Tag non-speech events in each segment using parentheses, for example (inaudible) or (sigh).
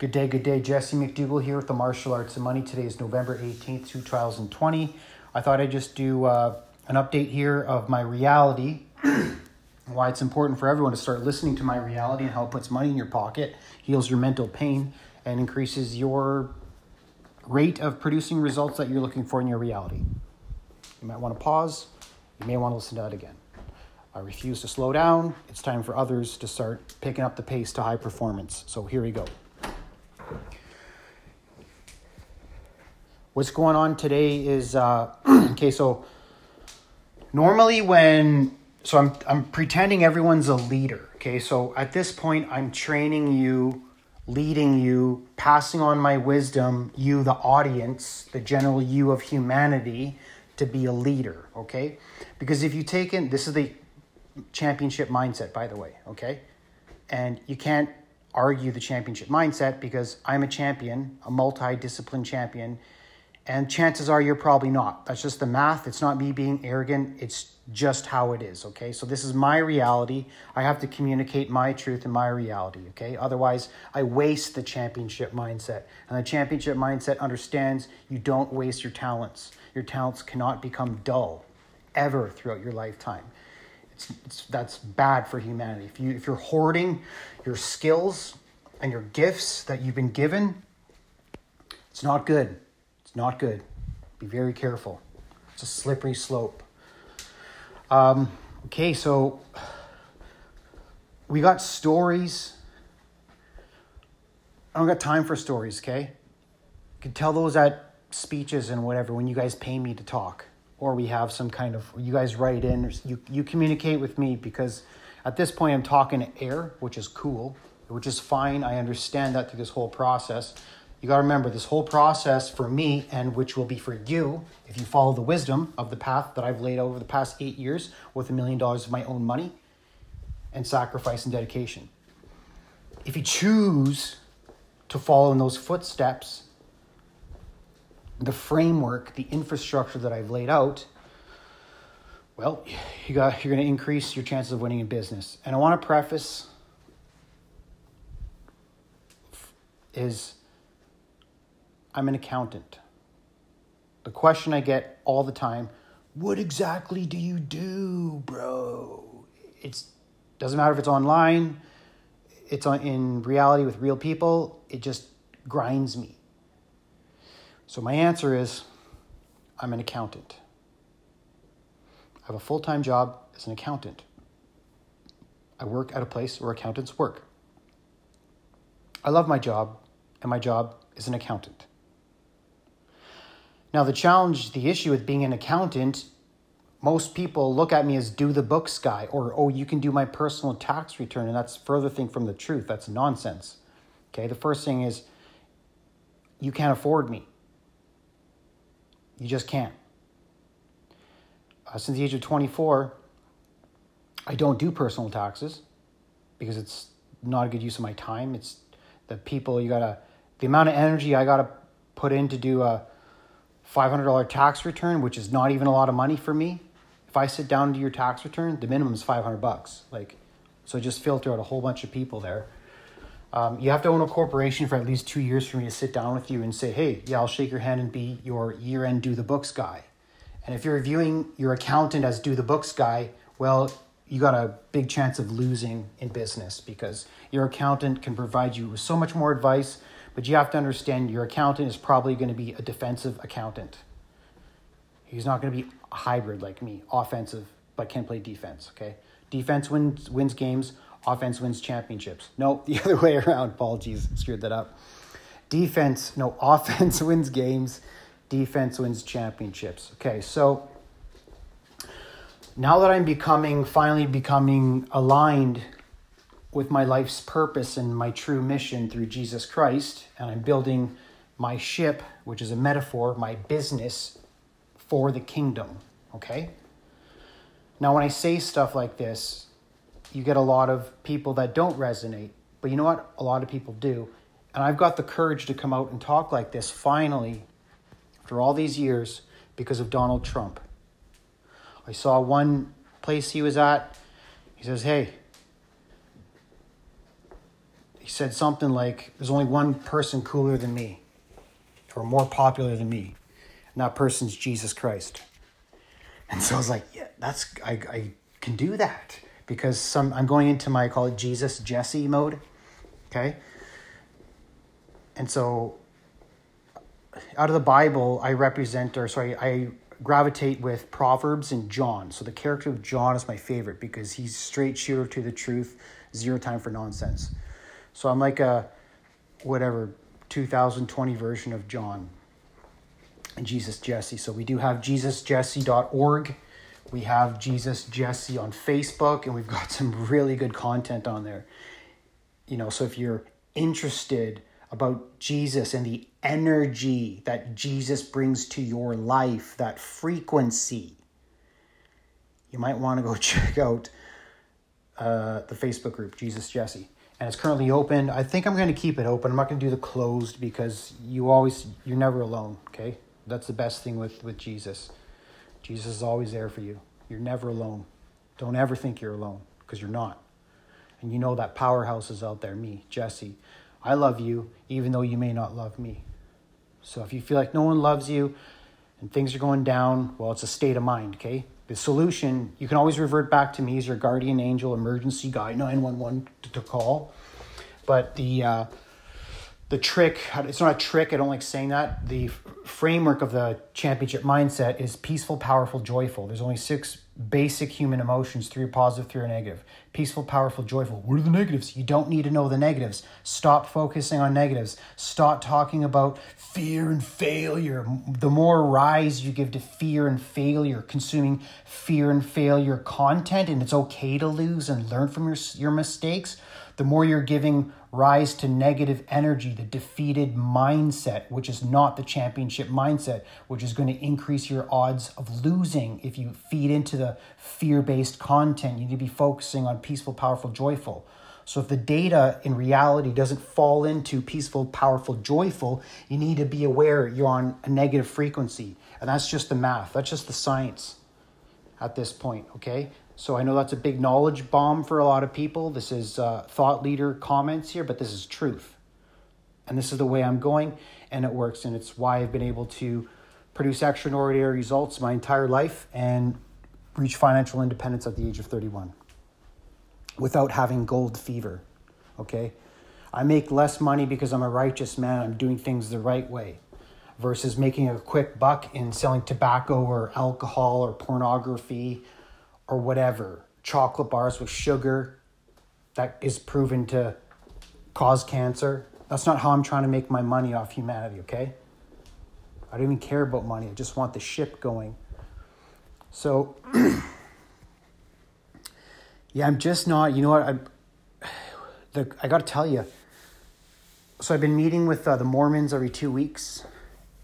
Good day, good day. Jesse McDougall here with the Martial Arts and Money. Today is November 18th, 2020. I thought I'd just do uh, an update here of my reality, (clears throat) why it's important for everyone to start listening to my reality and how it puts money in your pocket, heals your mental pain, and increases your rate of producing results that you're looking for in your reality. You might want to pause, you may want to listen to that again. I refuse to slow down. It's time for others to start picking up the pace to high performance. So here we go. What's going on today is uh, (clears throat) okay. So normally when so I'm I'm pretending everyone's a leader. Okay, so at this point I'm training you, leading you, passing on my wisdom, you the audience, the general you of humanity, to be a leader. Okay, because if you take in this is the championship mindset, by the way. Okay, and you can't argue the championship mindset because I'm a champion, a multi-discipline champion and chances are you're probably not. That's just the math. It's not me being arrogant. It's just how it is, okay? So this is my reality. I have to communicate my truth and my reality, okay? Otherwise, I waste the championship mindset. And the championship mindset understands you don't waste your talents. Your talents cannot become dull ever throughout your lifetime. It's, it's, that's bad for humanity. If, you, if you're hoarding your skills and your gifts that you've been given, it's not good. It's not good. Be very careful. It's a slippery slope. Um, okay, so we got stories. I don't got time for stories, okay? You can tell those at speeches and whatever when you guys pay me to talk. Or we have some kind of, you guys write in, or you, you communicate with me because at this point I'm talking to air, which is cool, which is fine. I understand that through this whole process. You got to remember this whole process for me and which will be for you if you follow the wisdom of the path that I've laid out over the past eight years with a million dollars of my own money and sacrifice and dedication. If you choose to follow in those footsteps, the framework, the infrastructure that I've laid out, well, you got, you're going to increase your chances of winning in business. And I want to preface is I'm an accountant. The question I get all the time, what exactly do you do, bro? It doesn't matter if it's online, it's on, in reality with real people, it just grinds me. So my answer is I'm an accountant. I have a full time job as an accountant. I work at a place where accountants work. I love my job, and my job is an accountant. Now, the challenge, the issue with being an accountant, most people look at me as do the books guy or, oh, you can do my personal tax return. And that's further thing from the truth. That's nonsense. Okay, the first thing is you can't afford me. You just can't. Uh, since the age of 24, I don't do personal taxes because it's not a good use of my time. It's the people you gotta, the amount of energy I gotta put in to do a $500 tax return, which is not even a lot of money for me. If I sit down to your tax return, the minimum is 500 bucks. Like, so just filter out a whole bunch of people there. Um, you have to own a corporation for at least two years for me to sit down with you and say, hey, yeah, I'll shake your hand and be your year end do the books guy. And if you're viewing your accountant as do the books guy, well, you got a big chance of losing in business because your accountant can provide you with so much more advice but you have to understand your accountant is probably going to be a defensive accountant. He's not going to be a hybrid like me, offensive, but can play defense, okay? Defense wins, wins games, offense wins championships. No, (laughs) the other way around. Paul, Apologies, screwed that up. Defense, no, (laughs) offense wins games, defense wins championships. Okay, so now that I'm becoming, finally becoming aligned with my life's purpose and my true mission through Jesus Christ, and I'm building my ship, which is a metaphor, my business for the kingdom. Okay? Now, when I say stuff like this, you get a lot of people that don't resonate. But you know what? A lot of people do. And I've got the courage to come out and talk like this finally, after all these years, because of Donald Trump. I saw one place he was at. He says, Hey, he said something like, There's only one person cooler than me, or more popular than me, and that person's Jesus Christ. And so I was like, Yeah, that's, I, I can do that because some, I'm going into my, call it Jesus Jesse mode. Okay. And so out of the Bible, I represent, or sorry, I gravitate with Proverbs and John. So the character of John is my favorite because he's straight shooter to the truth, zero time for nonsense. So I'm like a whatever 2020 version of John and Jesus Jesse. So we do have jesusjesse.org. We have Jesus Jesse on Facebook, and we've got (laughs) some really good content on there. You know, so if you're interested about Jesus and the energy that Jesus brings to your life, that frequency, you might want to go (laughs) check out uh, the Facebook group, Jesus Jesse. And it's currently open. I think I'm going to keep it open. I'm not going to do the closed because you always, you're never alone, okay? That's the best thing with, with Jesus. Jesus is always there for you. You're never alone. Don't ever think you're alone because you're not. And you know that powerhouse is out there, me, Jesse. I love you even though you may not love me. So if you feel like no one loves you and things are going down, well, it's a state of mind, okay? The solution, you can always revert back to me as your guardian angel emergency guy, 911 to, call. But the uh, the trick, it's not a trick, I don't like saying that. The framework of the championship mindset is peaceful, powerful, joyful. There's only six basic human emotions three positive, three are negative. Peaceful, powerful, joyful. What are the negatives? You don't need to know the negatives. Stop focusing on negatives. Stop talking about fear and failure. The more rise you give to fear and failure, consuming fear and failure content, and it's okay to lose and learn from your, your mistakes, the more you're giving rise to negative energy, the defeated mindset, which is not the championship mindset, which is going to increase your odds of losing if you feed into the fear based content. You need to be focusing on peaceful, powerful, joyful. So if the data in reality doesn't fall into peaceful, powerful, joyful, you need to be aware you're on a negative frequency. And that's just the math, that's just the science at this point, okay? So I know that's a big knowledge bomb for a lot of people. This is uh, thought leader comments here, but this is truth. And this is the way I'm going, and it works. And it's why I've been able to produce extraordinary results my entire life and reach financial independence at the age of 31 without having gold fever. Okay? I make less money because I'm a righteous man. I'm doing things the right way versus making a quick buck in selling tobacco or alcohol or pornography or whatever, chocolate bars with sugar that is proven to cause cancer. That's not how I'm trying to make my money off humanity, okay? I don't even care about money. I just want the ship going. So, (clears throat) yeah, I'm just not, you know what? I, the, I got to tell you. So, I've been meeting with uh, the Mormons every two weeks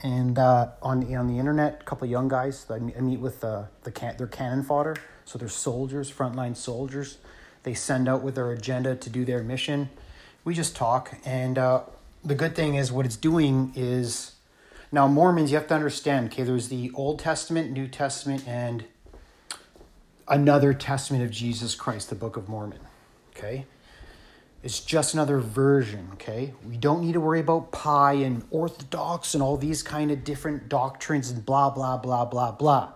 and uh, on, on the internet, a couple young guys. I meet with uh, the can- their cannon fodder so they're soldiers, frontline soldiers. They send out with their agenda to do their mission. We just talk. And uh, the good thing is, what it's doing is now, Mormons, you have to understand, okay, there's the Old Testament, New Testament, and another testament of Jesus Christ, the Book of Mormon, okay? It's just another version, okay? We don't need to worry about pi and orthodox and all these kind of different doctrines and blah, blah, blah, blah, blah.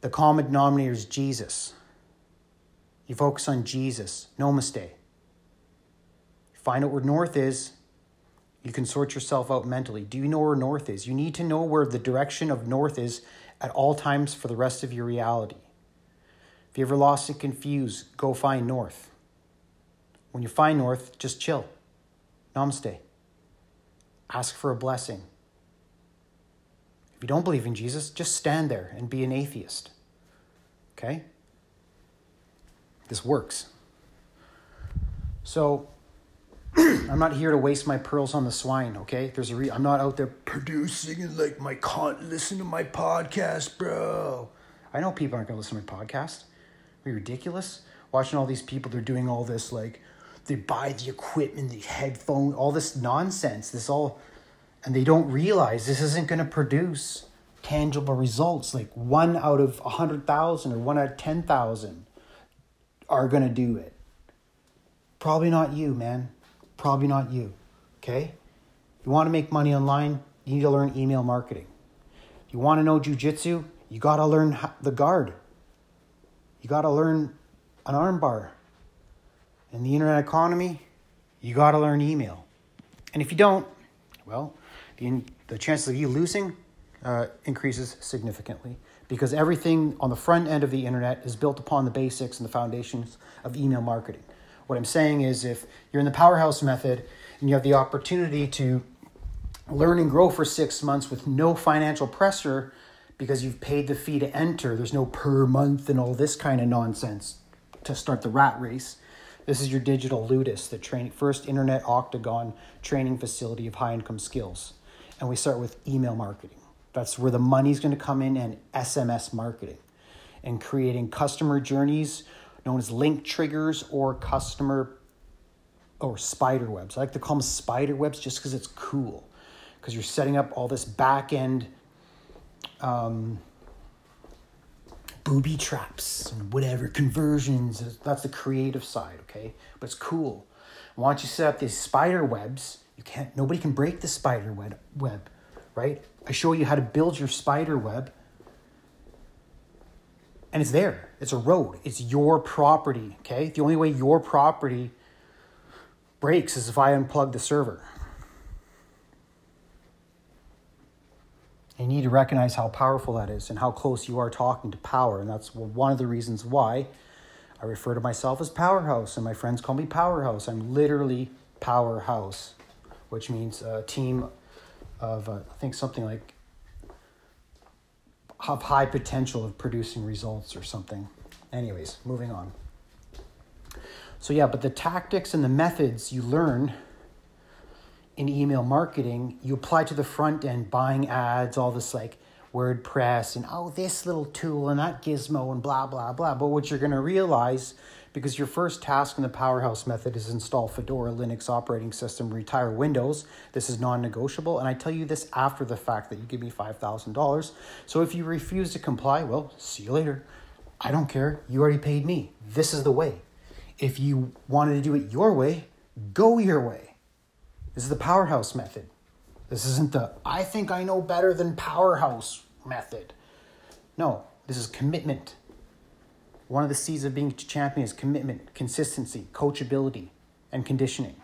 The common denominator is Jesus. You focus on Jesus, no mistake. Find out where north is. You can sort yourself out mentally. Do you know where north is? You need to know where the direction of north is at all times for the rest of your reality. If you ever lost and confused, go find north. When you find north, just chill. Namaste. Ask for a blessing. If you don't believe in Jesus, just stand there and be an atheist. Okay? This works. So, (clears throat) I'm not here to waste my pearls on the swine, okay? There's a re- I'm not out there producing and like my con listen to my podcast, bro. I know people aren't gonna listen to my podcast. Are you ridiculous? Watching all these people, they're doing all this like they buy the equipment, the headphone, all this nonsense. This all and they don't realize this isn't going to produce tangible results. Like one out of a hundred thousand or one out of ten thousand are going to do it. Probably not you, man. Probably not you. Okay? You want to make money online, you need to learn email marketing. You want to know jujitsu, you got to learn the guard. You got to learn an armbar. In the internet economy, you got to learn email. And if you don't, well, the, the chances of you losing uh, increases significantly because everything on the front end of the internet is built upon the basics and the foundations of email marketing. What I'm saying is, if you're in the powerhouse method and you have the opportunity to learn and grow for six months with no financial pressure because you've paid the fee to enter, there's no per month and all this kind of nonsense to start the rat race. This is your digital Ludus, the train, first internet octagon training facility of high income skills. And we start with email marketing. That's where the money's going to come in and SMS marketing and creating customer journeys known as link triggers or customer or spider webs. I like to call them spider webs just because it's cool. Because you're setting up all this back end um, booby traps and whatever conversions. That's the creative side, okay? But it's cool. Once you set up these spider webs, you can't. Nobody can break the spider web. Web, right? I show you how to build your spider web, and it's there. It's a road. It's your property. Okay. The only way your property breaks is if I unplug the server. You need to recognize how powerful that is and how close you are talking to power. And that's one of the reasons why I refer to myself as Powerhouse, and my friends call me Powerhouse. I'm literally Powerhouse, which means a team of, uh, I think, something like have high potential of producing results or something. Anyways, moving on. So, yeah, but the tactics and the methods you learn in email marketing, you apply to the front end, buying ads, all this like WordPress and oh, this little tool and that gizmo and blah, blah, blah. But what you're going to realize, because your first task in the Powerhouse method is install Fedora Linux operating system, retire Windows. This is non negotiable. And I tell you this after the fact that you give me $5,000. So if you refuse to comply, well, see you later. I don't care. You already paid me. This is the way. If you wanted to do it your way, go your way. This is the powerhouse method. This isn't the I think I know better than powerhouse method. No, this is commitment. One of the C's of being a champion is commitment, consistency, coachability, and conditioning.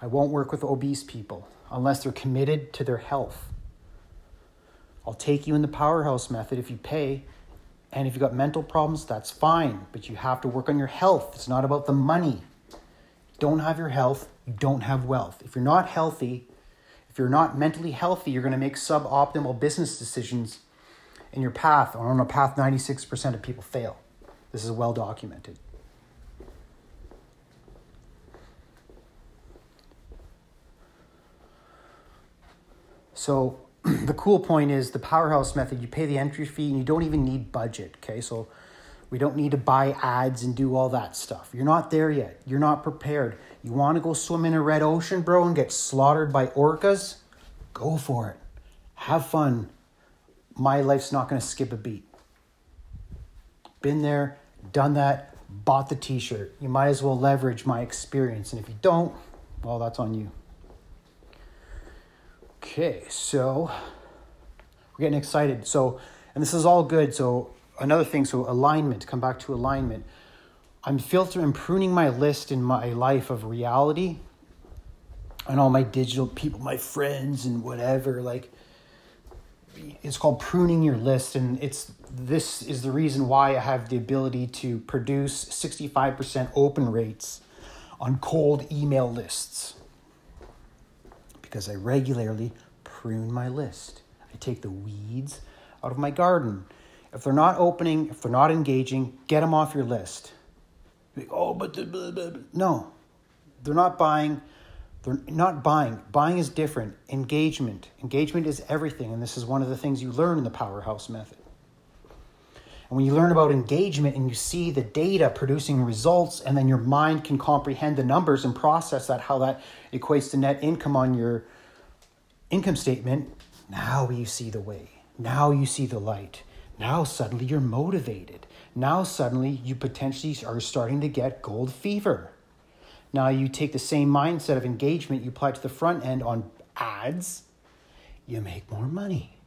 I won't work with obese people unless they're committed to their health. I'll take you in the powerhouse method if you pay. And if you've got mental problems, that's fine, but you have to work on your health. It's not about the money don't have your health, you don't have wealth. If you're not healthy, if you're not mentally healthy, you're going to make suboptimal business decisions in your path, or on a path 96% of people fail. This is well documented. So (clears throat) the cool point is the powerhouse method, you pay the entry fee and you don't even need budget. Okay, so we don't need to buy ads and do all that stuff. You're not there yet. You're not prepared. You want to go swim in a red ocean, bro, and get slaughtered by orcas? Go for it. Have fun. My life's not going to skip a beat. Been there, done that, bought the t shirt. You might as well leverage my experience. And if you don't, well, that's on you. Okay, so we're getting excited. So, and this is all good. So, another thing, so alignment, come back to alignment. I'm filtering, pruning my list in my life of reality and all my digital people, my friends and whatever. Like, it's called pruning your list, and it's this is the reason why I have the ability to produce 65% open rates on cold email lists because I regularly prune my list. I take the weeds out of my garden. If they're not opening, if they're not engaging, get them off your list. Like, oh, but the, blah, blah, blah. no, they're not buying. They're not buying. Buying is different. Engagement. Engagement is everything, and this is one of the things you learn in the powerhouse method. And when you learn about engagement and you see the data producing results, and then your mind can comprehend the numbers and process that, how that equates to net income on your income statement, now you see the way. Now you see the light. Now suddenly you're motivated. Now suddenly you potentially are starting to get gold fever. Now you take the same mindset of engagement, you apply to the front end on ads, you make more money.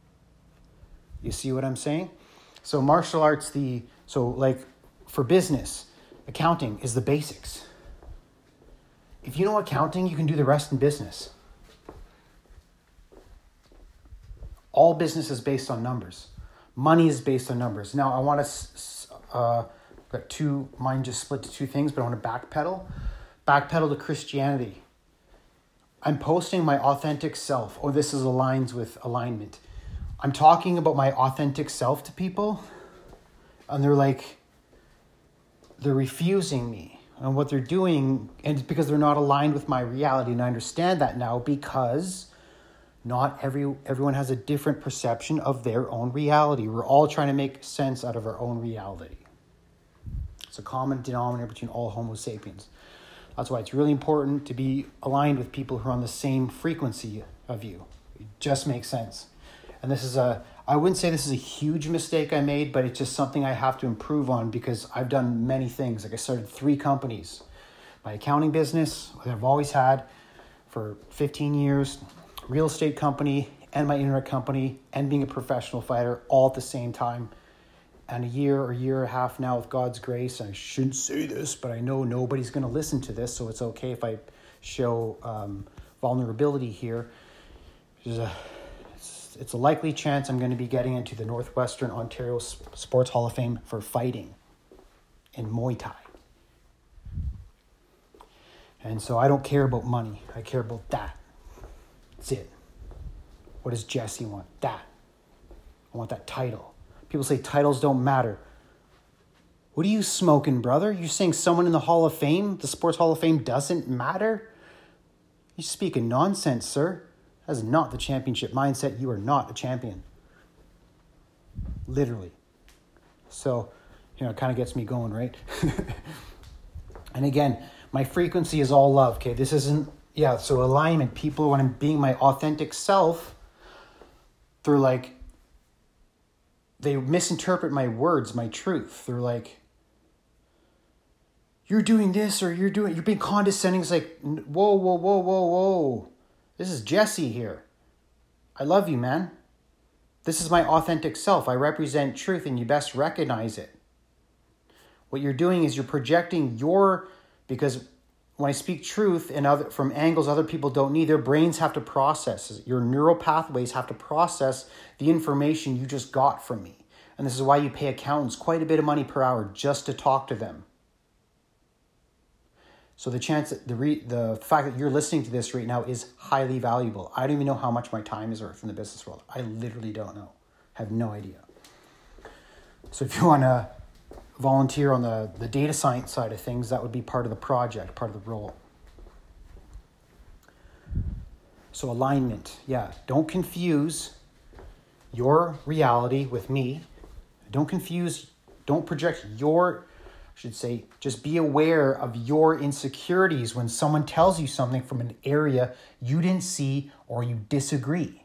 You see what I'm saying? So martial arts, the so like for business, accounting is the basics. If you know accounting, you can do the rest in business. All business is based on numbers. Money is based on numbers. Now, I want to, uh, got two, mine just split to two things, but I want to backpedal. Backpedal to Christianity. I'm posting my authentic self. Oh, this is aligns with alignment. I'm talking about my authentic self to people, and they're like, they're refusing me. And what they're doing, and it's because they're not aligned with my reality. And I understand that now because not every everyone has a different perception of their own reality. We're all trying to make sense out of our own reality. It's a common denominator between all Homo sapiens. That's why it's really important to be aligned with people who are on the same frequency of you. It just makes sense. And this is a I wouldn't say this is a huge mistake I made, but it's just something I have to improve on because I've done many things. Like I started three companies. My accounting business, that I've always had for 15 years, real estate company, and my internet company, and being a professional fighter all at the same time. And a year or year and a half now, with God's grace, I shouldn't say this, but I know nobody's going to listen to this, so it's okay if I show um, vulnerability here. There's a it's a likely chance I'm going to be getting into the Northwestern Ontario Sports Hall of Fame for fighting in Muay Thai. And so I don't care about money. I care about that. That's it. What does Jesse want? That. I want that title. People say titles don't matter. What are you smoking, brother? You're saying someone in the Hall of Fame, the Sports Hall of Fame, doesn't matter? You're speaking nonsense, sir. That is not the championship mindset. You are not a champion. Literally. So, you know, it kind of gets me going, right? (laughs) and again, my frequency is all love, okay? This isn't, yeah, so alignment. People, when I'm being my authentic self, they're like, they misinterpret my words, my truth. They're like, you're doing this or you're doing, you're being condescending. It's like, whoa, whoa, whoa, whoa, whoa. This is Jesse here. I love you, man. This is my authentic self. I represent truth, and you best recognize it. What you're doing is you're projecting your, because when I speak truth and other, from angles other people don't need, their brains have to process. Your neural pathways have to process the information you just got from me. And this is why you pay accountants quite a bit of money per hour just to talk to them. So the chance that the re, the fact that you're listening to this right now is highly valuable. I don't even know how much my time is worth in the business world. I literally don't know. have no idea. So if you want to volunteer on the, the data science side of things, that would be part of the project, part of the role. So alignment, yeah. Don't confuse your reality with me. Don't confuse, don't project your should say, just be aware of your insecurities when someone tells you something from an area you didn't see or you disagree.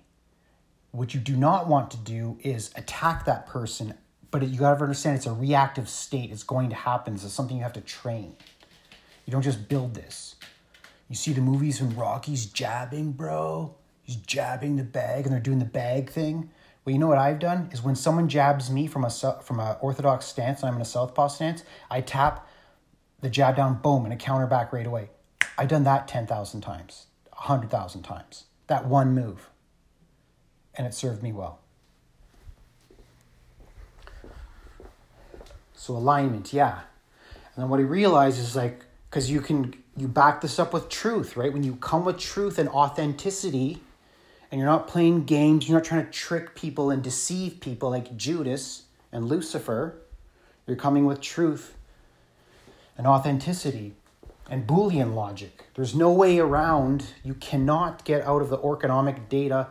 What you do not want to do is attack that person, but you got to understand it's a reactive state. It's going to happen. It's something you have to train. You don't just build this. You see the movies when Rocky's jabbing, bro. He's jabbing the bag and they're doing the bag thing. Well, you know what I've done is when someone jabs me from a from an orthodox stance and I'm in a southpaw stance, I tap the jab down, boom, and a counter back right away. I've done that 10,000 times, 100,000 times. That one move. And it served me well. So alignment, yeah. And then what he realized is like, because you can you back this up with truth, right? When you come with truth and authenticity, and you're not playing games, you're not trying to trick people and deceive people like Judas and Lucifer. You're coming with truth and authenticity and Boolean logic. There's no way around. You cannot get out of the economic data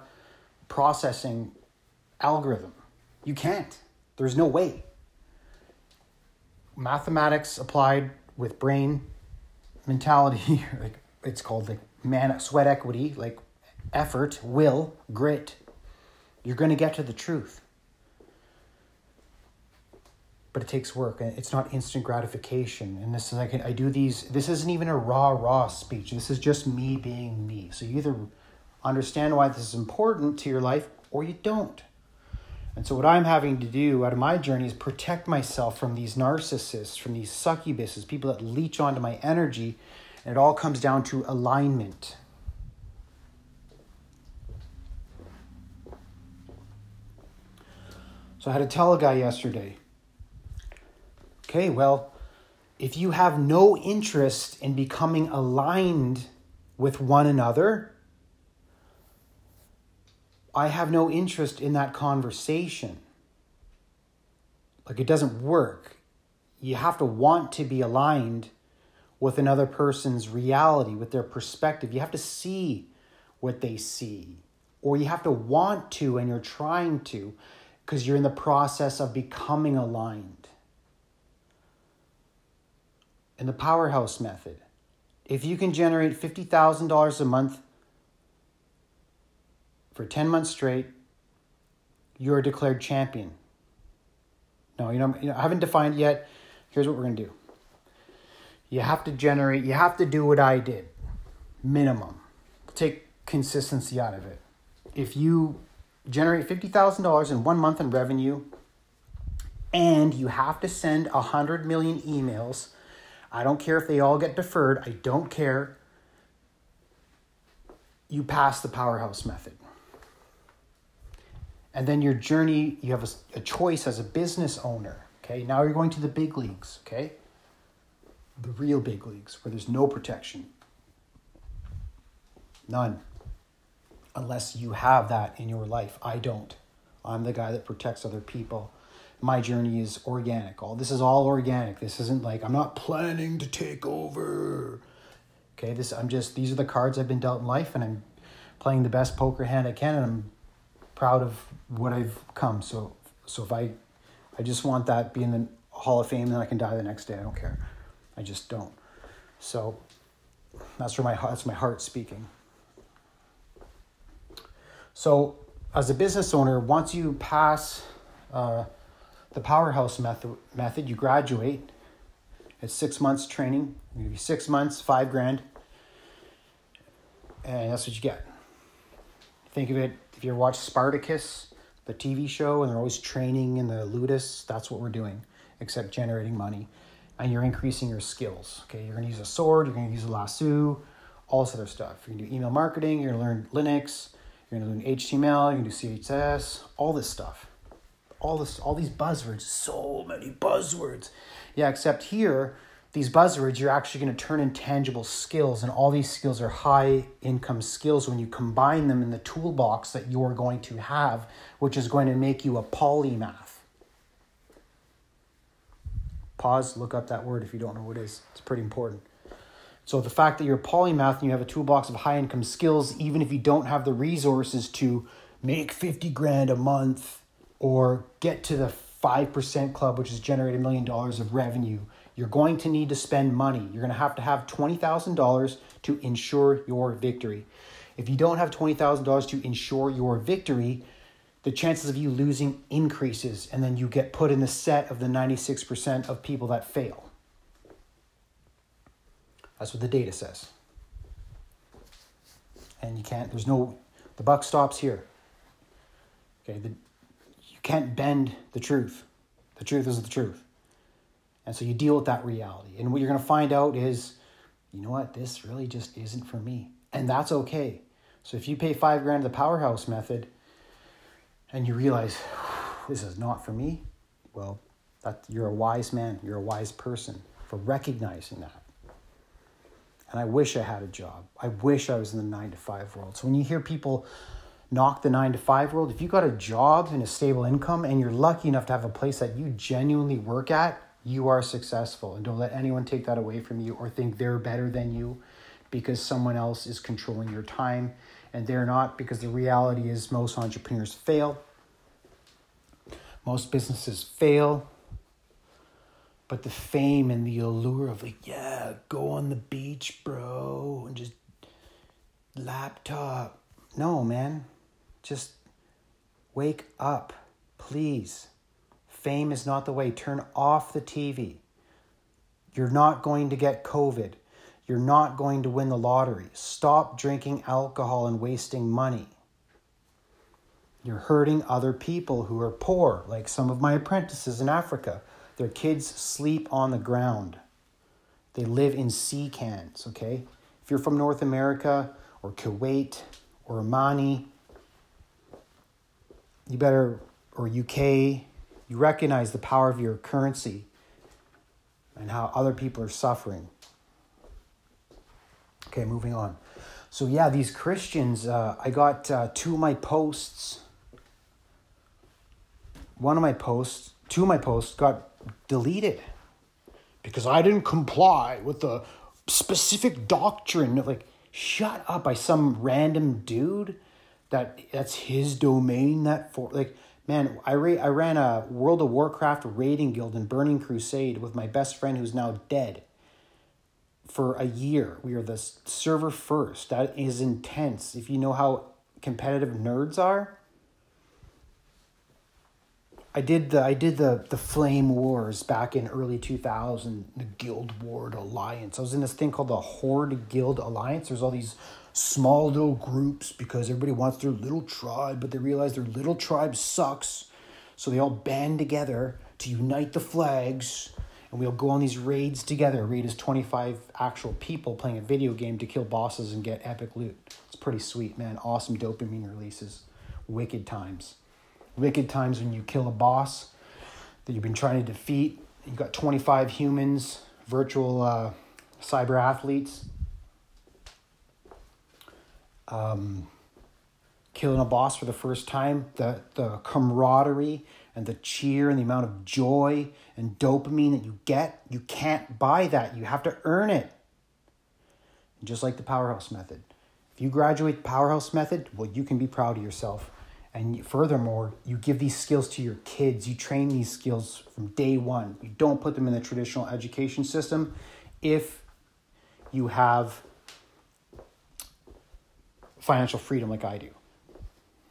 processing algorithm. You can't. There's no way. Mathematics applied with brain mentality, (laughs) like it's called like man sweat equity, like effort, will, grit, you're going to get to the truth. but it takes work and it's not instant gratification. And this is like i do these this isn't even a raw raw speech. This is just me being me. So you either understand why this is important to your life or you don't and so what i'm having to do out of my journey is protect myself from these narcissists from these succubuses people that leech onto my energy and it all comes down to alignment. So i had to tell a guy yesterday Okay, well, if you have no interest in becoming aligned with one another, I have no interest in that conversation. Like it doesn't work. You have to want to be aligned with another person's reality, with their perspective. You have to see what they see, or you have to want to, and you're trying to, because you're in the process of becoming aligned in the powerhouse method. If you can generate $50,000 a month for 10 months straight, you're declared champion. No, you know, you know, I haven't defined yet. Here's what we're going to do. You have to generate, you have to do what I did. Minimum. Take consistency out of it. If you generate $50,000 in one month in revenue and you have to send 100 million emails I don't care if they all get deferred. I don't care. You pass the powerhouse method. And then your journey, you have a, a choice as a business owner. Okay, now you're going to the big leagues. Okay, the real big leagues where there's no protection. None. Unless you have that in your life. I don't. I'm the guy that protects other people my journey is organic. All this is all organic. This isn't like I'm not planning to take over. Okay, this I'm just these are the cards I've been dealt in life and I'm playing the best poker hand I can and I'm proud of what I've come. So so if I I just want that be in the Hall of Fame then I can die the next day. I don't care. I just don't. So that's where my heart that's my heart speaking. So as a business owner, once you pass uh, the powerhouse method method you graduate it's six months training you six months five grand and that's what you get think of it if you watch spartacus the tv show and they're always training in the ludus that's what we're doing except generating money. And you're increasing your skills okay? You're to use a sword you're to use a lasso all this other stuff. You're to do email marketing you're to learn linux you're to learn html you're to do css all this stuff. All this all these buzzwords so many buzzwords. Yeah except here these buzzwords you're actually going to turn in tangible skills and all these skills are high income skills when you combine them in the toolbox that you're going to have which is going to make you a polymath. Pause look up that word if you don't know what it is. It's pretty important. So the fact that you're a polymath and you have a toolbox of high income skills even if you don't have the resources to make 50 grand a month or get to the 5% club, which is generate a million dollars of revenue, you're going to need to spend money. You're going to have to have $20,000 to ensure your victory. If you don't have $20,000 to ensure your victory, the chances of you losing increases, and then you get put in the set of the 96% of people that fail. That's what the data says. And you can't, there's no, the buck stops here. Okay, the, you can't bend the truth. The truth is the truth. And so you deal with that reality. And what you're going to find out is, you know what, this really just isn't for me. And that's okay. So if you pay five grand the powerhouse method and you realize (sighs) this is not for me, well, that you're a wise man, you're a wise person for recognizing that. And I wish I had a job. I wish I was in the nine to five world. So when you hear people knock the nine to five world. If you got a job and a stable income and you're lucky enough to have a place that you genuinely work at, you are successful. And don't let anyone take that away from you or think they're better than you because someone else is controlling your time and they're not because the reality is most entrepreneurs fail. Most businesses fail. But the fame and the allure of like, yeah, go on the beach, bro, and just laptop. No, man. Just wake up, please. Fame is not the way. Turn off the TV. You're not going to get COVID. You're not going to win the lottery. Stop drinking alcohol and wasting money. You're hurting other people who are poor, like some of my apprentices in Africa. Their kids sleep on the ground. They live in sea cans, okay? If you're from North America or Kuwait or Omani, you better, or UK, you recognize the power of your currency and how other people are suffering. Okay, moving on. So, yeah, these Christians, uh, I got uh, two of my posts. One of my posts, two of my posts got deleted because I didn't comply with the specific doctrine. Like, shut up by some random dude that that's his domain. That for like, man, I ra- I ran a World of Warcraft raiding guild in Burning Crusade with my best friend who's now dead. For a year, we are the server first. That is intense. If you know how competitive nerds are, I did the I did the the Flame Wars back in early 2000, the Guild Ward Alliance. I was in this thing called the Horde Guild Alliance. There's all these small little groups because everybody wants their little tribe, but they realize their little tribe sucks. So they all band together to unite the flags, and we'll go on these raids together. raid is 25 actual people playing a video game to kill bosses and get epic loot. It's pretty sweet, man. Awesome dopamine releases. Wicked times wicked times when you kill a boss that you've been trying to defeat. You've got 25 humans, virtual uh, cyber athletes. Um, killing a boss for the first time, the, the camaraderie and the cheer and the amount of joy and dopamine that you get, you can't buy that. You have to earn it. And just like the powerhouse method. If you graduate the powerhouse method, well, you can be proud of yourself. And furthermore, you give these skills to your kids. You train these skills from day one. You don't put them in the traditional education system if you have financial freedom like I do.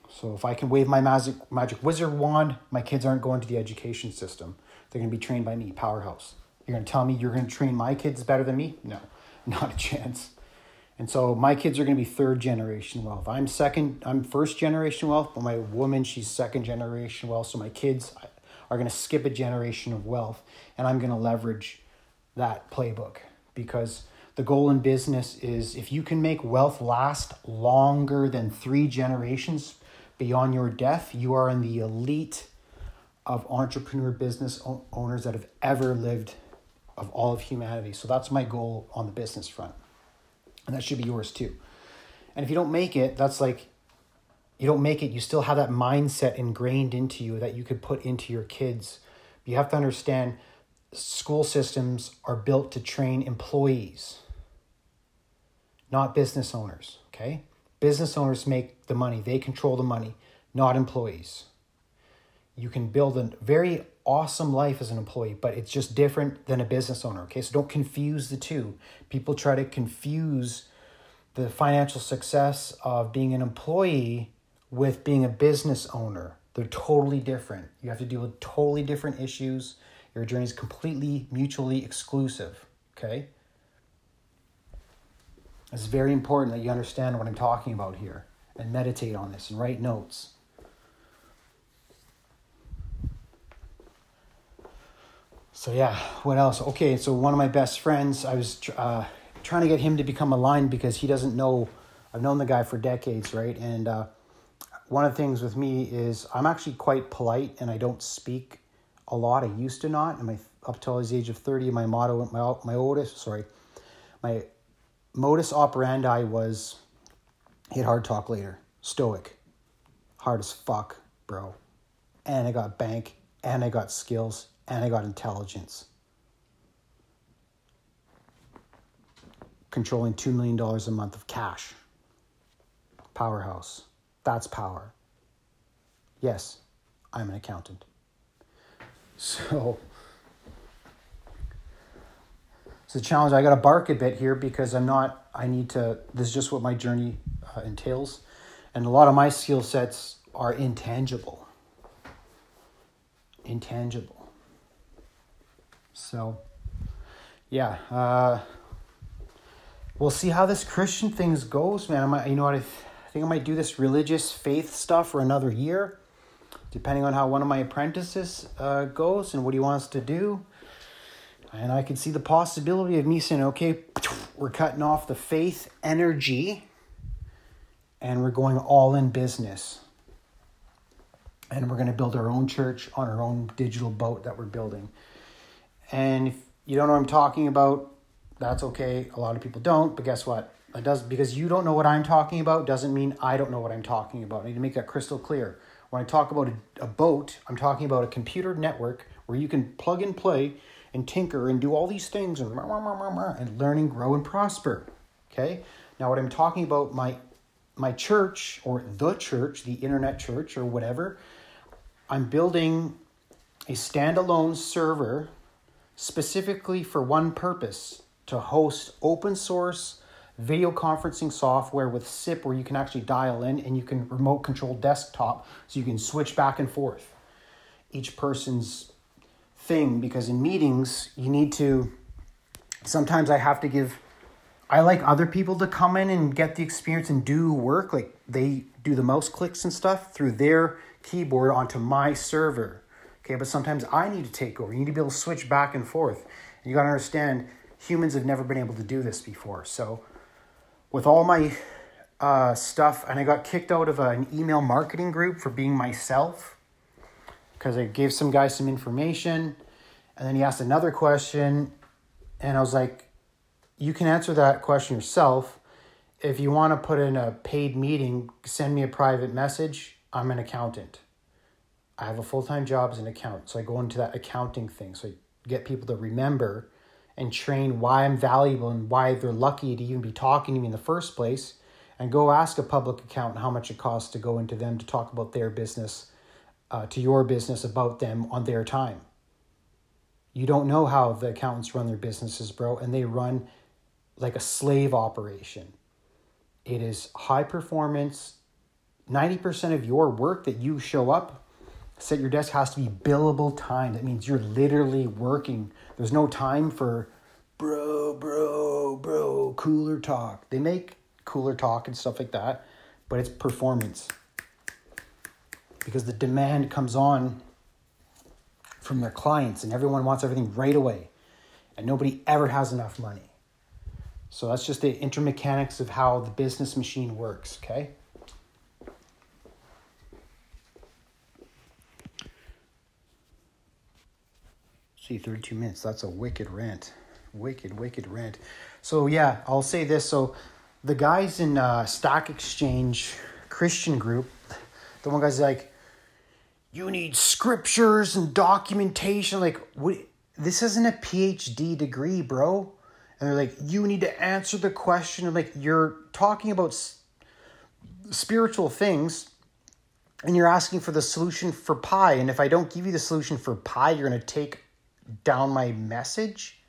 So if I can wave my magic magic wizard wand, my kids aren't going to the education system. They're going to be trained by me, powerhouse. You're going to tell me you're going to train my kids better than me? No, (laughs) not a chance. And so my kids are going to be third generation wealth. I'm second, I'm first generation wealth, but my woman, she's second generation wealth. So my kids are going to skip a generation of wealth. And I'm going to leverage that playbook because the goal in business is if you can make wealth last longer than three generations beyond your death, you are in the elite of entrepreneur business owners that have ever lived of all of humanity. So that's my goal on the business front. And that should be yours too. And if you don't make it, that's like you don't make it, you still have that mindset ingrained into you that you could put into your kids. You have to understand school systems are built to train employees, not business owners, okay? Business owners make the money, they control the money, not employees. You can build a very awesome life as an employee, but it's just different than a business owner. Okay, so don't confuse the two. People try to confuse the financial success of being an employee with being a business owner. They're totally different. You have to deal with totally different issues. Your journey is completely mutually exclusive. Okay? It's very important that you understand what I'm talking about here and meditate on this and write notes. So yeah, what else? Okay, so one of my best friends, I was uh, trying to get him to become aligned because he doesn't know. I've known the guy for decades, right? And uh, one of the things with me is I'm actually quite polite and I don't speak a lot. I used to not. And my up till the age of thirty, my motto, my my oldest, sorry, my modus operandi was hit hard talk later, stoic, hard as fuck, bro. And I got bank, and I got skills, and I got intelligence. Controlling $2 million a month of cash. Powerhouse. That's power. Yes, I'm an accountant. So, it's a challenge. I got to bark a bit here because I'm not, I need to, this is just what my journey uh, entails. And a lot of my skill sets are intangible intangible. So, yeah, uh, we'll see how this Christian things goes, man. I might, you know what? I, th- I think I might do this religious faith stuff for another year, depending on how one of my apprentices uh, goes and what he wants to do. And I can see the possibility of me saying, okay, we're cutting off the faith energy and we're going all in business. And we're going to build our own church on our own digital boat that we're building. And if you don't know what I'm talking about, that's okay. A lot of people don't, but guess what? It does because you don't know what I'm talking about doesn't mean I don't know what I'm talking about. I need to make that crystal clear. When I talk about a, a boat, I'm talking about a computer network where you can plug and play and tinker and do all these things and, and learn and grow and prosper. Okay? Now, what I'm talking about, my my church or the church, the internet church or whatever, I'm building a standalone server specifically for one purpose to host open source video conferencing software with SIP where you can actually dial in and you can remote control desktop so you can switch back and forth each person's thing because in meetings you need to sometimes I have to give I like other people to come in and get the experience and do work like they do the mouse clicks and stuff through their keyboard onto my server. Okay, but sometimes I need to take over. You need to be able to switch back and forth. And you got to understand humans have never been able to do this before. So with all my uh, stuff, and I got kicked out of an email marketing group for being myself because I gave some guy some information, and then he asked another question, and I was like, "You can answer that question yourself. If you want to put in a paid meeting, send me a private message. I'm an accountant. I have a full time job as an accountant, so I go into that accounting thing. So I get people to remember." And train why I'm valuable and why they're lucky to even be talking to me in the first place, and go ask a public accountant how much it costs to go into them to talk about their business, uh, to your business about them on their time. You don't know how the accountants run their businesses, bro, and they run like a slave operation. It is high performance. 90% of your work that you show up, set your desk has to be billable time. That means you're literally working there's no time for bro, bro, bro, cooler talk. They make cooler talk and stuff like that, but it's performance. Because the demand comes on from their clients and everyone wants everything right away. And nobody ever has enough money. So that's just the intermechanics of how the business machine works, okay? See, 32 minutes. That's a wicked rant. Wicked, wicked rant. So, yeah, I'll say this. So, the guys in uh, Stack Exchange Christian group, the one guy's like, you need scriptures and documentation. Like, what? This isn't a PhD degree, bro. And they're like, you need to answer the question. And like, you're talking about s- spiritual things and you're asking for the solution for pi. And if I don't give you the solution for pi, you're going to take down my message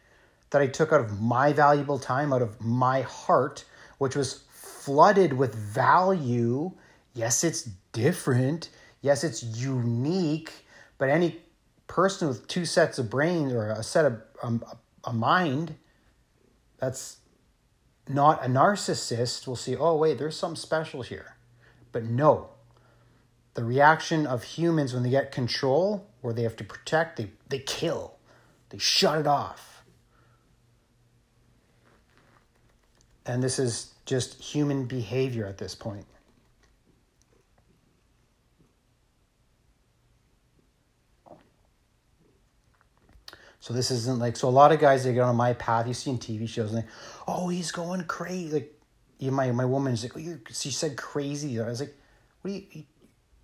that I took out of my valuable time, out of my heart, which was flooded with value. Yes, it's different. Yes, it's unique. But any person with two sets of brains or a set of um, a mind that's not a narcissist will see, oh, wait, there's something special here. But no, the reaction of humans when they get control, where they have to protect, they, they kill. They shut it off. And this is just human behavior at this point. So this isn't like so. A lot of guys they get on my path. You see in TV shows, like, oh, he's going crazy. Like, you, my my woman's like, oh, you. She said crazy. I was like, what do you,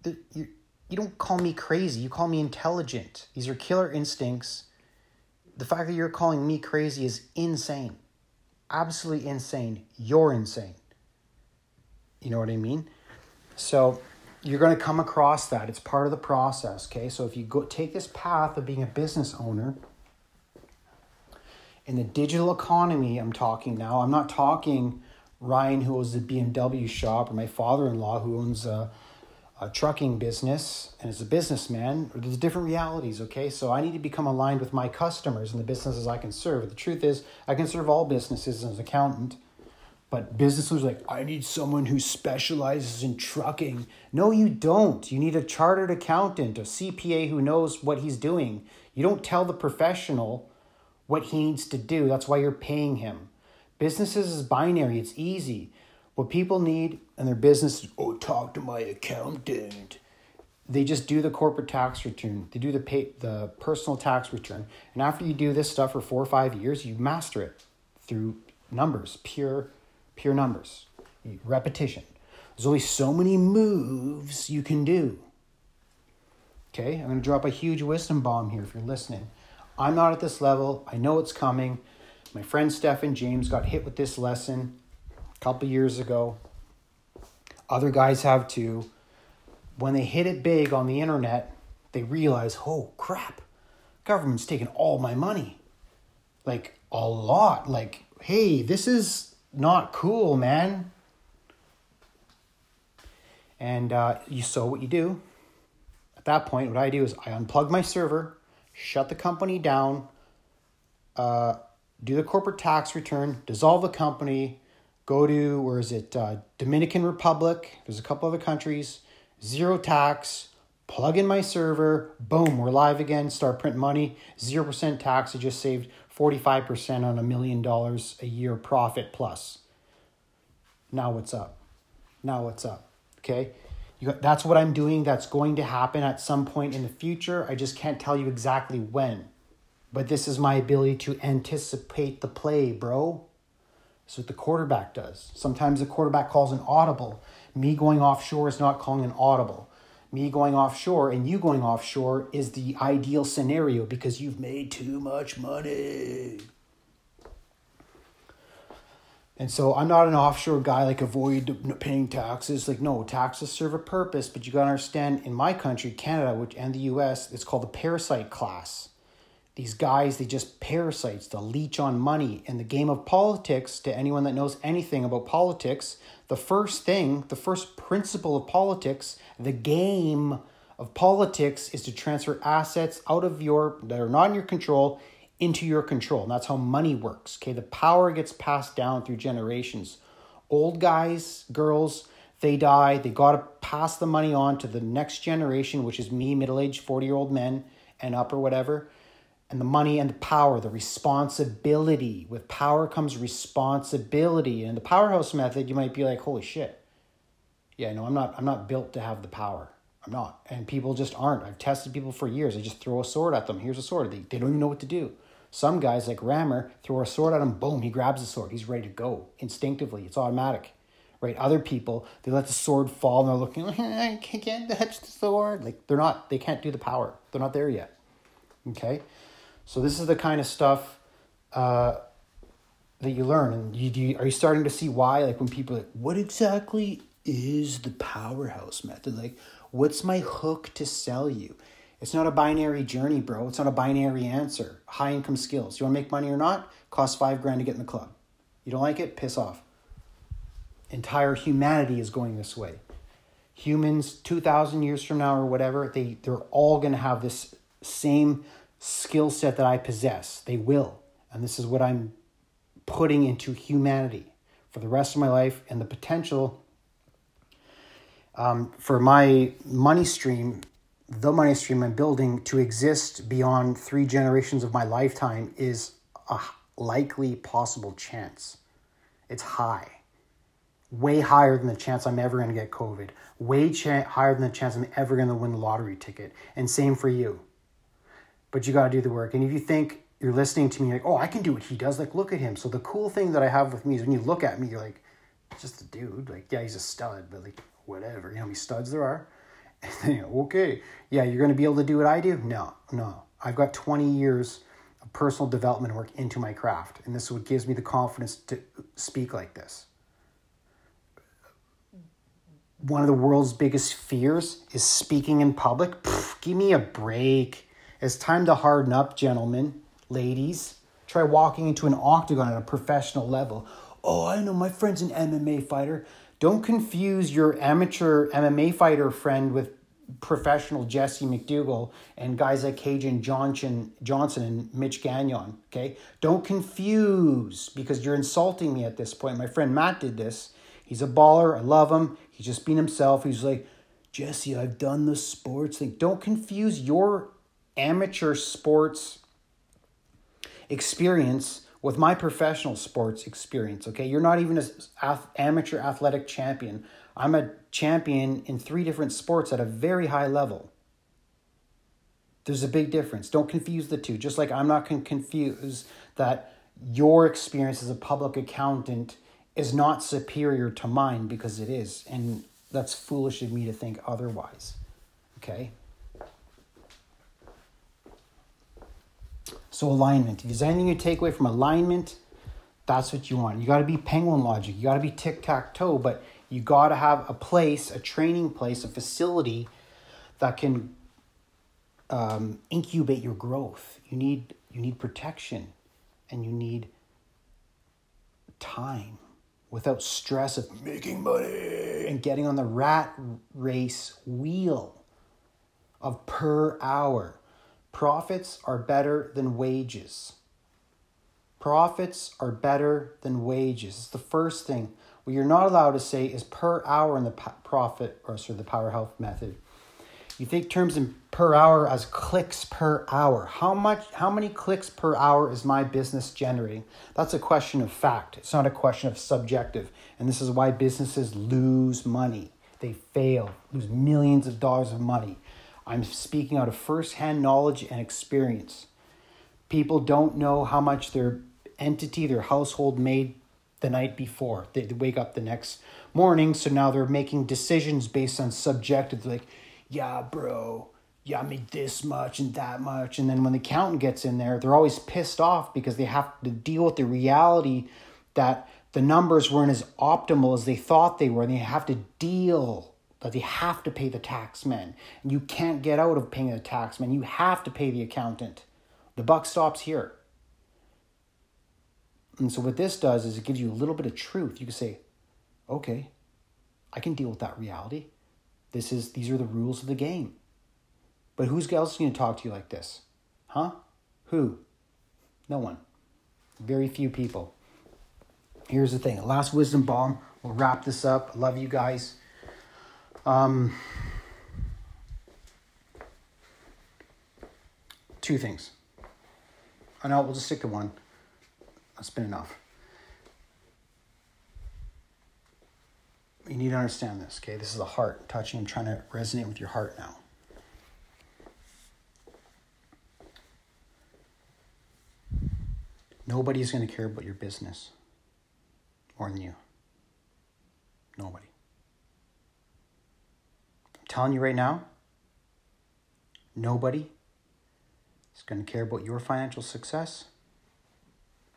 you, you, you don't call me crazy. You call me intelligent. These are killer instincts the fact that you're calling me crazy is insane. Absolutely insane. You're insane. You know what I mean? So you're going to come across that. It's part of the process, okay? So if you go take this path of being a business owner in the digital economy, I'm talking now. I'm not talking Ryan who owns the BMW shop or my father-in-law who owns a, a trucking business and as a businessman, there's different realities, okay? So I need to become aligned with my customers and the businesses I can serve. The truth is, I can serve all businesses as an accountant, but business businesses like, I need someone who specializes in trucking. No, you don't. You need a chartered accountant, a CPA who knows what he's doing. You don't tell the professional what he needs to do. That's why you're paying him. Businesses is binary, it's easy. What people need in their business is, oh, talk to my accountant. They just do the corporate tax return. They do the pay, the personal tax return. And after you do this stuff for four or five years, you master it through numbers, pure, pure numbers, repetition. There's only so many moves you can do. Okay, I'm going to drop a huge wisdom bomb here if you're listening. I'm not at this level. I know it's coming. My friend Stephen James got hit with this lesson a couple years ago. Other guys have too. When they hit it big on the internet, they realize, oh crap, government's taking all my money. Like a lot. Like, hey, this is not cool, man. And uh, you so what you do. At that point, what I do is I unplug my server, shut the company down, uh, do the corporate tax return, dissolve the company, go to, where is it, uh, Dominican Republic, there's a couple other countries, zero tax, plug in my server, boom, we're live again, start printing money, 0% tax, I just saved 45% on a million dollars a year profit plus. Now what's up? Now what's up? Okay? You that's what I'm doing. That's going to happen at some point in the future. I just can't tell you exactly when. But this is my ability to anticipate the play, bro. That's what the quarterback does. Sometimes the quarterback calls an audible. Me going offshore is not calling an audible. Me going offshore and you going offshore is the ideal scenario because you've made too much money. And so I'm not an offshore guy like avoid paying taxes. Like no, taxes serve a purpose, but you got to understand in my country, Canada, which and the US, it's called the parasite class. These guys, they just parasites, to leech on money. In the game of politics, to anyone that knows anything about politics, the first thing, the first principle of politics, the game of politics is to transfer assets out of your that are not in your control into your control. And that's how money works. Okay, the power gets passed down through generations. Old guys, girls, they die. They got to pass the money on to the next generation, which is me, middle aged 40 year old men and up or whatever. And the money and the power, the responsibility. With power comes responsibility. And the powerhouse method, you might be like, holy shit. Yeah, no, I'm not I'm not built to have the power. I'm not. And people just aren't. I've tested people for years. I just throw a sword at them. Here's a sword. They, they don't even know what to do. Some guys like Rammer throw a sword at him, boom, he grabs the sword. He's ready to go instinctively. It's automatic. Right? Other people, they let the sword fall and they're looking, like (laughs) I can't touch the sword. Like they're not, they can't do the power. They're not there yet. Okay? So this is the kind of stuff uh, that you learn. And you, do you, are you starting to see why? Like when people like, what exactly is the powerhouse method? Like, what's my hook to sell you? It's not a binary journey, bro. It's not a binary answer. High income skills. You want to make money or not? Cost five grand to get in the club. You don't like it? Piss off. Entire humanity is going this way. Humans, 2,000 years from now or whatever, they, they're all going to have this same skill set that I possess. They will. And this is what I'm putting into humanity for the rest of my life and the potential um, for my money stream the money stream I'm building to exist beyond three generations of my lifetime is a likely possible chance. It's high. Way higher than the chance I'm ever going to get COVID. Way higher than the chance I'm ever going to win the lottery ticket. And same for you. But you got to do the work. And if you think you're listening to me like, oh, I can do what he does, like, look at him. So the cool thing that I have with me is when you look at me, you're like, just a dude. Like, yeah, he's a stud, but like, whatever. You know how many studs there are? (laughs) Know, okay, yeah, you're going to be able to do what I do? No, no. I've got 20 years of personal development work into my craft, and this is what gives me the confidence to speak like this. One of the world's biggest fears is speaking in public. Give me a break. It's time to harden up, gentlemen, ladies. Try walking into an octagon at a professional level. oh, I know my friend's an MMA fighter. Don't confuse your amateur MMA fighter friend with professional Jesse McDougal and guys like Kajan Johnson, Johnson and Mitch Gagnon. Okay, don't confuse because you're insulting me at this point. My friend Matt did this. He's a baller. I love him. He's just being himself. He's like, Jesse, I've done the sports thing. Don't confuse your amateur sports experience with my professional sports experience. Okay, you're not even an amateur athletic champion. I'm a champion in three different sports at a very high level. There's a big difference. Don't confuse the two. Just like I'm not going to confuse that your experience as a public accountant is not superior to mine because it is. And that's foolish of me to think otherwise. Okay? So, alignment. If there's anything you take away from alignment, that's what you want. You got to be penguin logic. You got to be tic tac toe, but you got to have a place, a training place, a facility that can um, incubate your growth. You need you need protection, and you need time without stress of making money and getting on the rat race wheel of per hour. Profits are better than wages. Profits are better than wages. It's the first thing. What you're not allowed to say is per hour in the profit or sorry, the power health method. You think terms in per hour as clicks per hour. How much how many clicks per hour is my business generating? That's a question of fact. It's not a question of subjective. And this is why businesses lose money. They fail, lose millions of dollars of money. I'm speaking out of firsthand knowledge and experience. People don't know how much their entity, their household made the night before. They, wake up the next morning, so now they're making decisions based on subjective, like, yeah, bro, yeah, I made this much and that much. And then when the accountant gets in there, they're always pissed off because they have to deal with the reality that the numbers weren't as optimal as they thought they were. And they have to deal that they have to pay the taxman. You can't get out of paying the taxman. You have to pay the accountant. The buck stops here. And so what this does is it gives you a little bit of truth. You can say, okay, I can deal with that reality. This is these are the rules of the game. But who's else going to talk to you like this? Huh? Who? No one. Very few people. Here's the thing. Last wisdom bomb. We'll wrap this up. Love you guys. Um, two things. I know we'll just stick to one. That's been enough. you need to understand this, okay? This is the heart touching. I'm trying to resonate with your heart now. Nobody's going to care about your business more than you. Nobody. Telling you right now, nobody is going to care about your financial success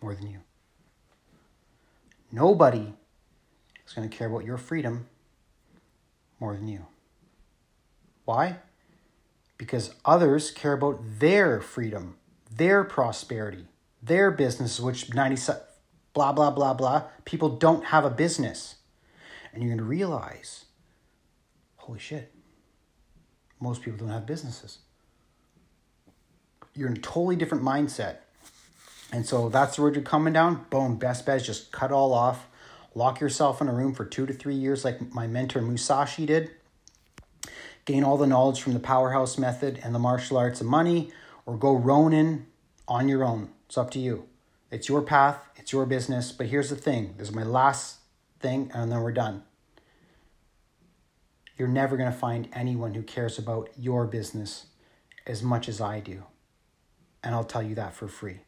more than you. Nobody is going to care about your freedom more than you. Why? Because others care about their freedom, their prosperity, their business, which 97, blah, blah, blah, blah. People don't have a business. And you're going to realize, holy shit, most people don't have businesses. You're in a totally different mindset. And so that's the road you're coming down. Boom, best bet is just cut all off Lock yourself in a room for two to three years, like my mentor Musashi did. Gain all the knowledge from the powerhouse method and the martial arts of money, or go Ronin on your own. It's up to you. It's your path, it's your business. But here's the thing this is my last thing, and then we're done. You're never going to find anyone who cares about your business as much as I do. And I'll tell you that for free.